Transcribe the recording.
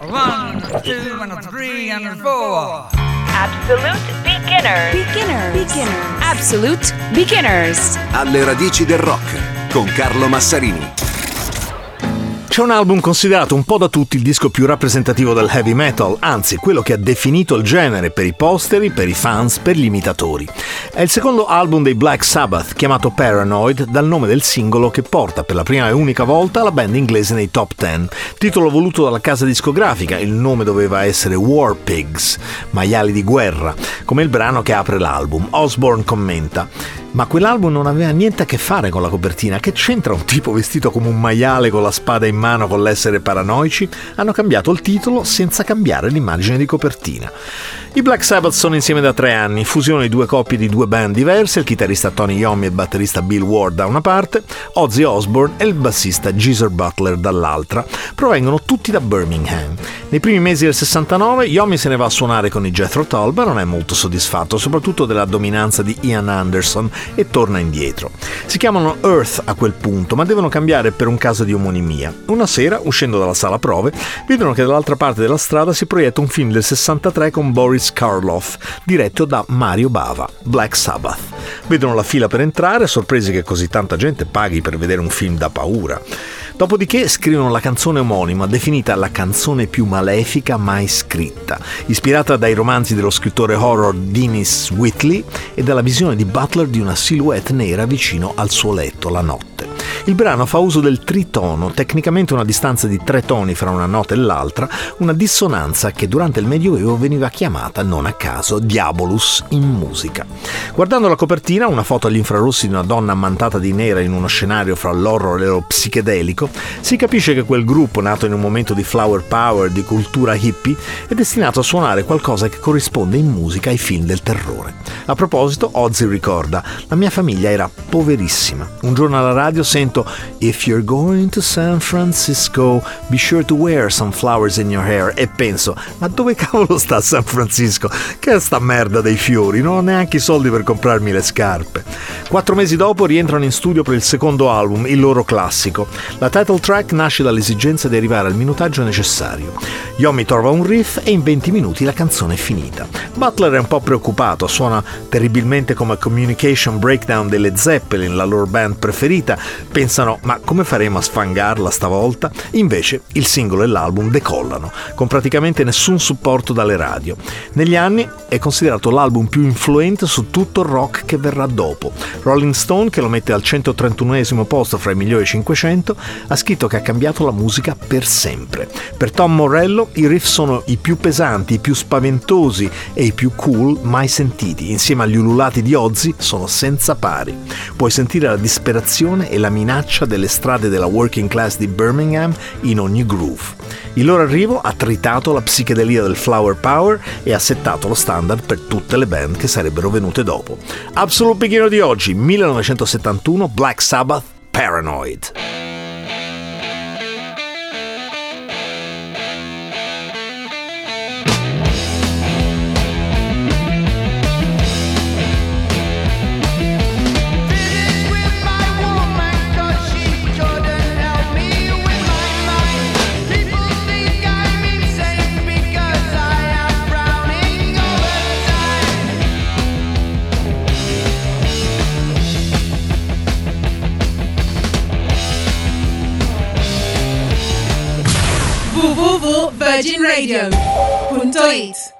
One, two, and three, and four. Absolute beginners. Beginners. Beginners. Absolute beginners. Alle radici del rock con Carlo Massarini. C'è un album considerato un po' da tutti il disco più rappresentativo del heavy metal, anzi quello che ha definito il genere per i posteri, per i fans, per gli imitatori. È il secondo album dei Black Sabbath, chiamato Paranoid, dal nome del singolo che porta per la prima e unica volta la band inglese nei top 10. Titolo voluto dalla casa discografica, il nome doveva essere War Pigs, maiali di guerra, come il brano che apre l'album. Osborne commenta. Ma quell'album non aveva niente a che fare con la copertina. Che c'entra un tipo vestito come un maiale con la spada in mano con l'essere paranoici? Hanno cambiato il titolo senza cambiare l'immagine di copertina. I Black Sabbath sono insieme da tre anni, fusione di due coppie di due band diverse, il chitarrista Tony Iommi e il batterista Bill Ward da una parte, Ozzy Osbourne e il bassista Geezer Butler dall'altra, provengono tutti da Birmingham. Nei primi mesi del 69 Iommi se ne va a suonare con i Jethro Tull, ma non è molto soddisfatto, soprattutto della dominanza di Ian Anderson e torna indietro. Si chiamano Earth a quel punto, ma devono cambiare per un caso di omonimia. Una sera, uscendo dalla sala prove, vedono che dall'altra parte della strada si proietta un film del 63 con Boris Karloff, diretto da Mario Bava, Black Sabbath. Vedono la fila per entrare, sorpresi che così tanta gente paghi per vedere un film da paura. Dopodiché scrivono la canzone omonima, definita la canzone più malefica mai scritta, ispirata dai romanzi dello scrittore horror Dennis Whitley e dalla visione di Butler di una silhouette nera vicino al suo letto la notte. Il brano fa uso del tritono, tecnicamente una distanza di tre toni fra una nota e l'altra, una dissonanza che durante il Medioevo veniva chiamata, non a caso, diabolus in musica. Guardando la copertina, una foto agli infrarossi di una donna ammantata di nera in uno scenario fra l'horror e lo psichedelico, si capisce che quel gruppo, nato in un momento di flower power, di cultura hippie, è destinato a suonare qualcosa che corrisponde in musica ai film del terrore. A proposito, Ozzy ricorda, la mia famiglia era poverissima. Un giorno alla radio sento If you're going to San Francisco, be sure to wear some flowers in your hair e penso, ma dove cavolo sta San Francisco? Che è sta merda dei fiori, non ho neanche i soldi per comprarmi le scarpe. Quattro mesi dopo rientrano in studio per il secondo album, il loro classico. La title track nasce dall'esigenza di arrivare al minutaggio necessario. Yomi trova un riff e in 20 minuti la canzone è finita. Butler è un po' preoccupato, suona terribilmente come Communication Breakdown delle Zeppelin, la loro band preferita. Pensano, ma come faremo a sfangarla stavolta? Invece il singolo e l'album decollano, con praticamente nessun supporto dalle radio. Negli anni è considerato l'album più influente su tutto il rock che verrà dopo. Rolling Stone, che lo mette al 131 posto fra i migliori 500, ha scritto che ha cambiato la musica per sempre. Per Tom Morello i riff sono i più pesanti, i più spaventosi e i più cool mai sentiti. Insieme agli ululati di Ozzy sono senza pari. Puoi sentire la disperazione e la minaccia delle strade della working class di Birmingham in ogni groove. Il loro arrivo ha tritato la psichedelia del flower power e ha settato lo standard per tutte le band che sarebbero venute dopo. Absolute Beginner di oggi, 1971, Black Sabbath, Paranoid. www.virginradio.it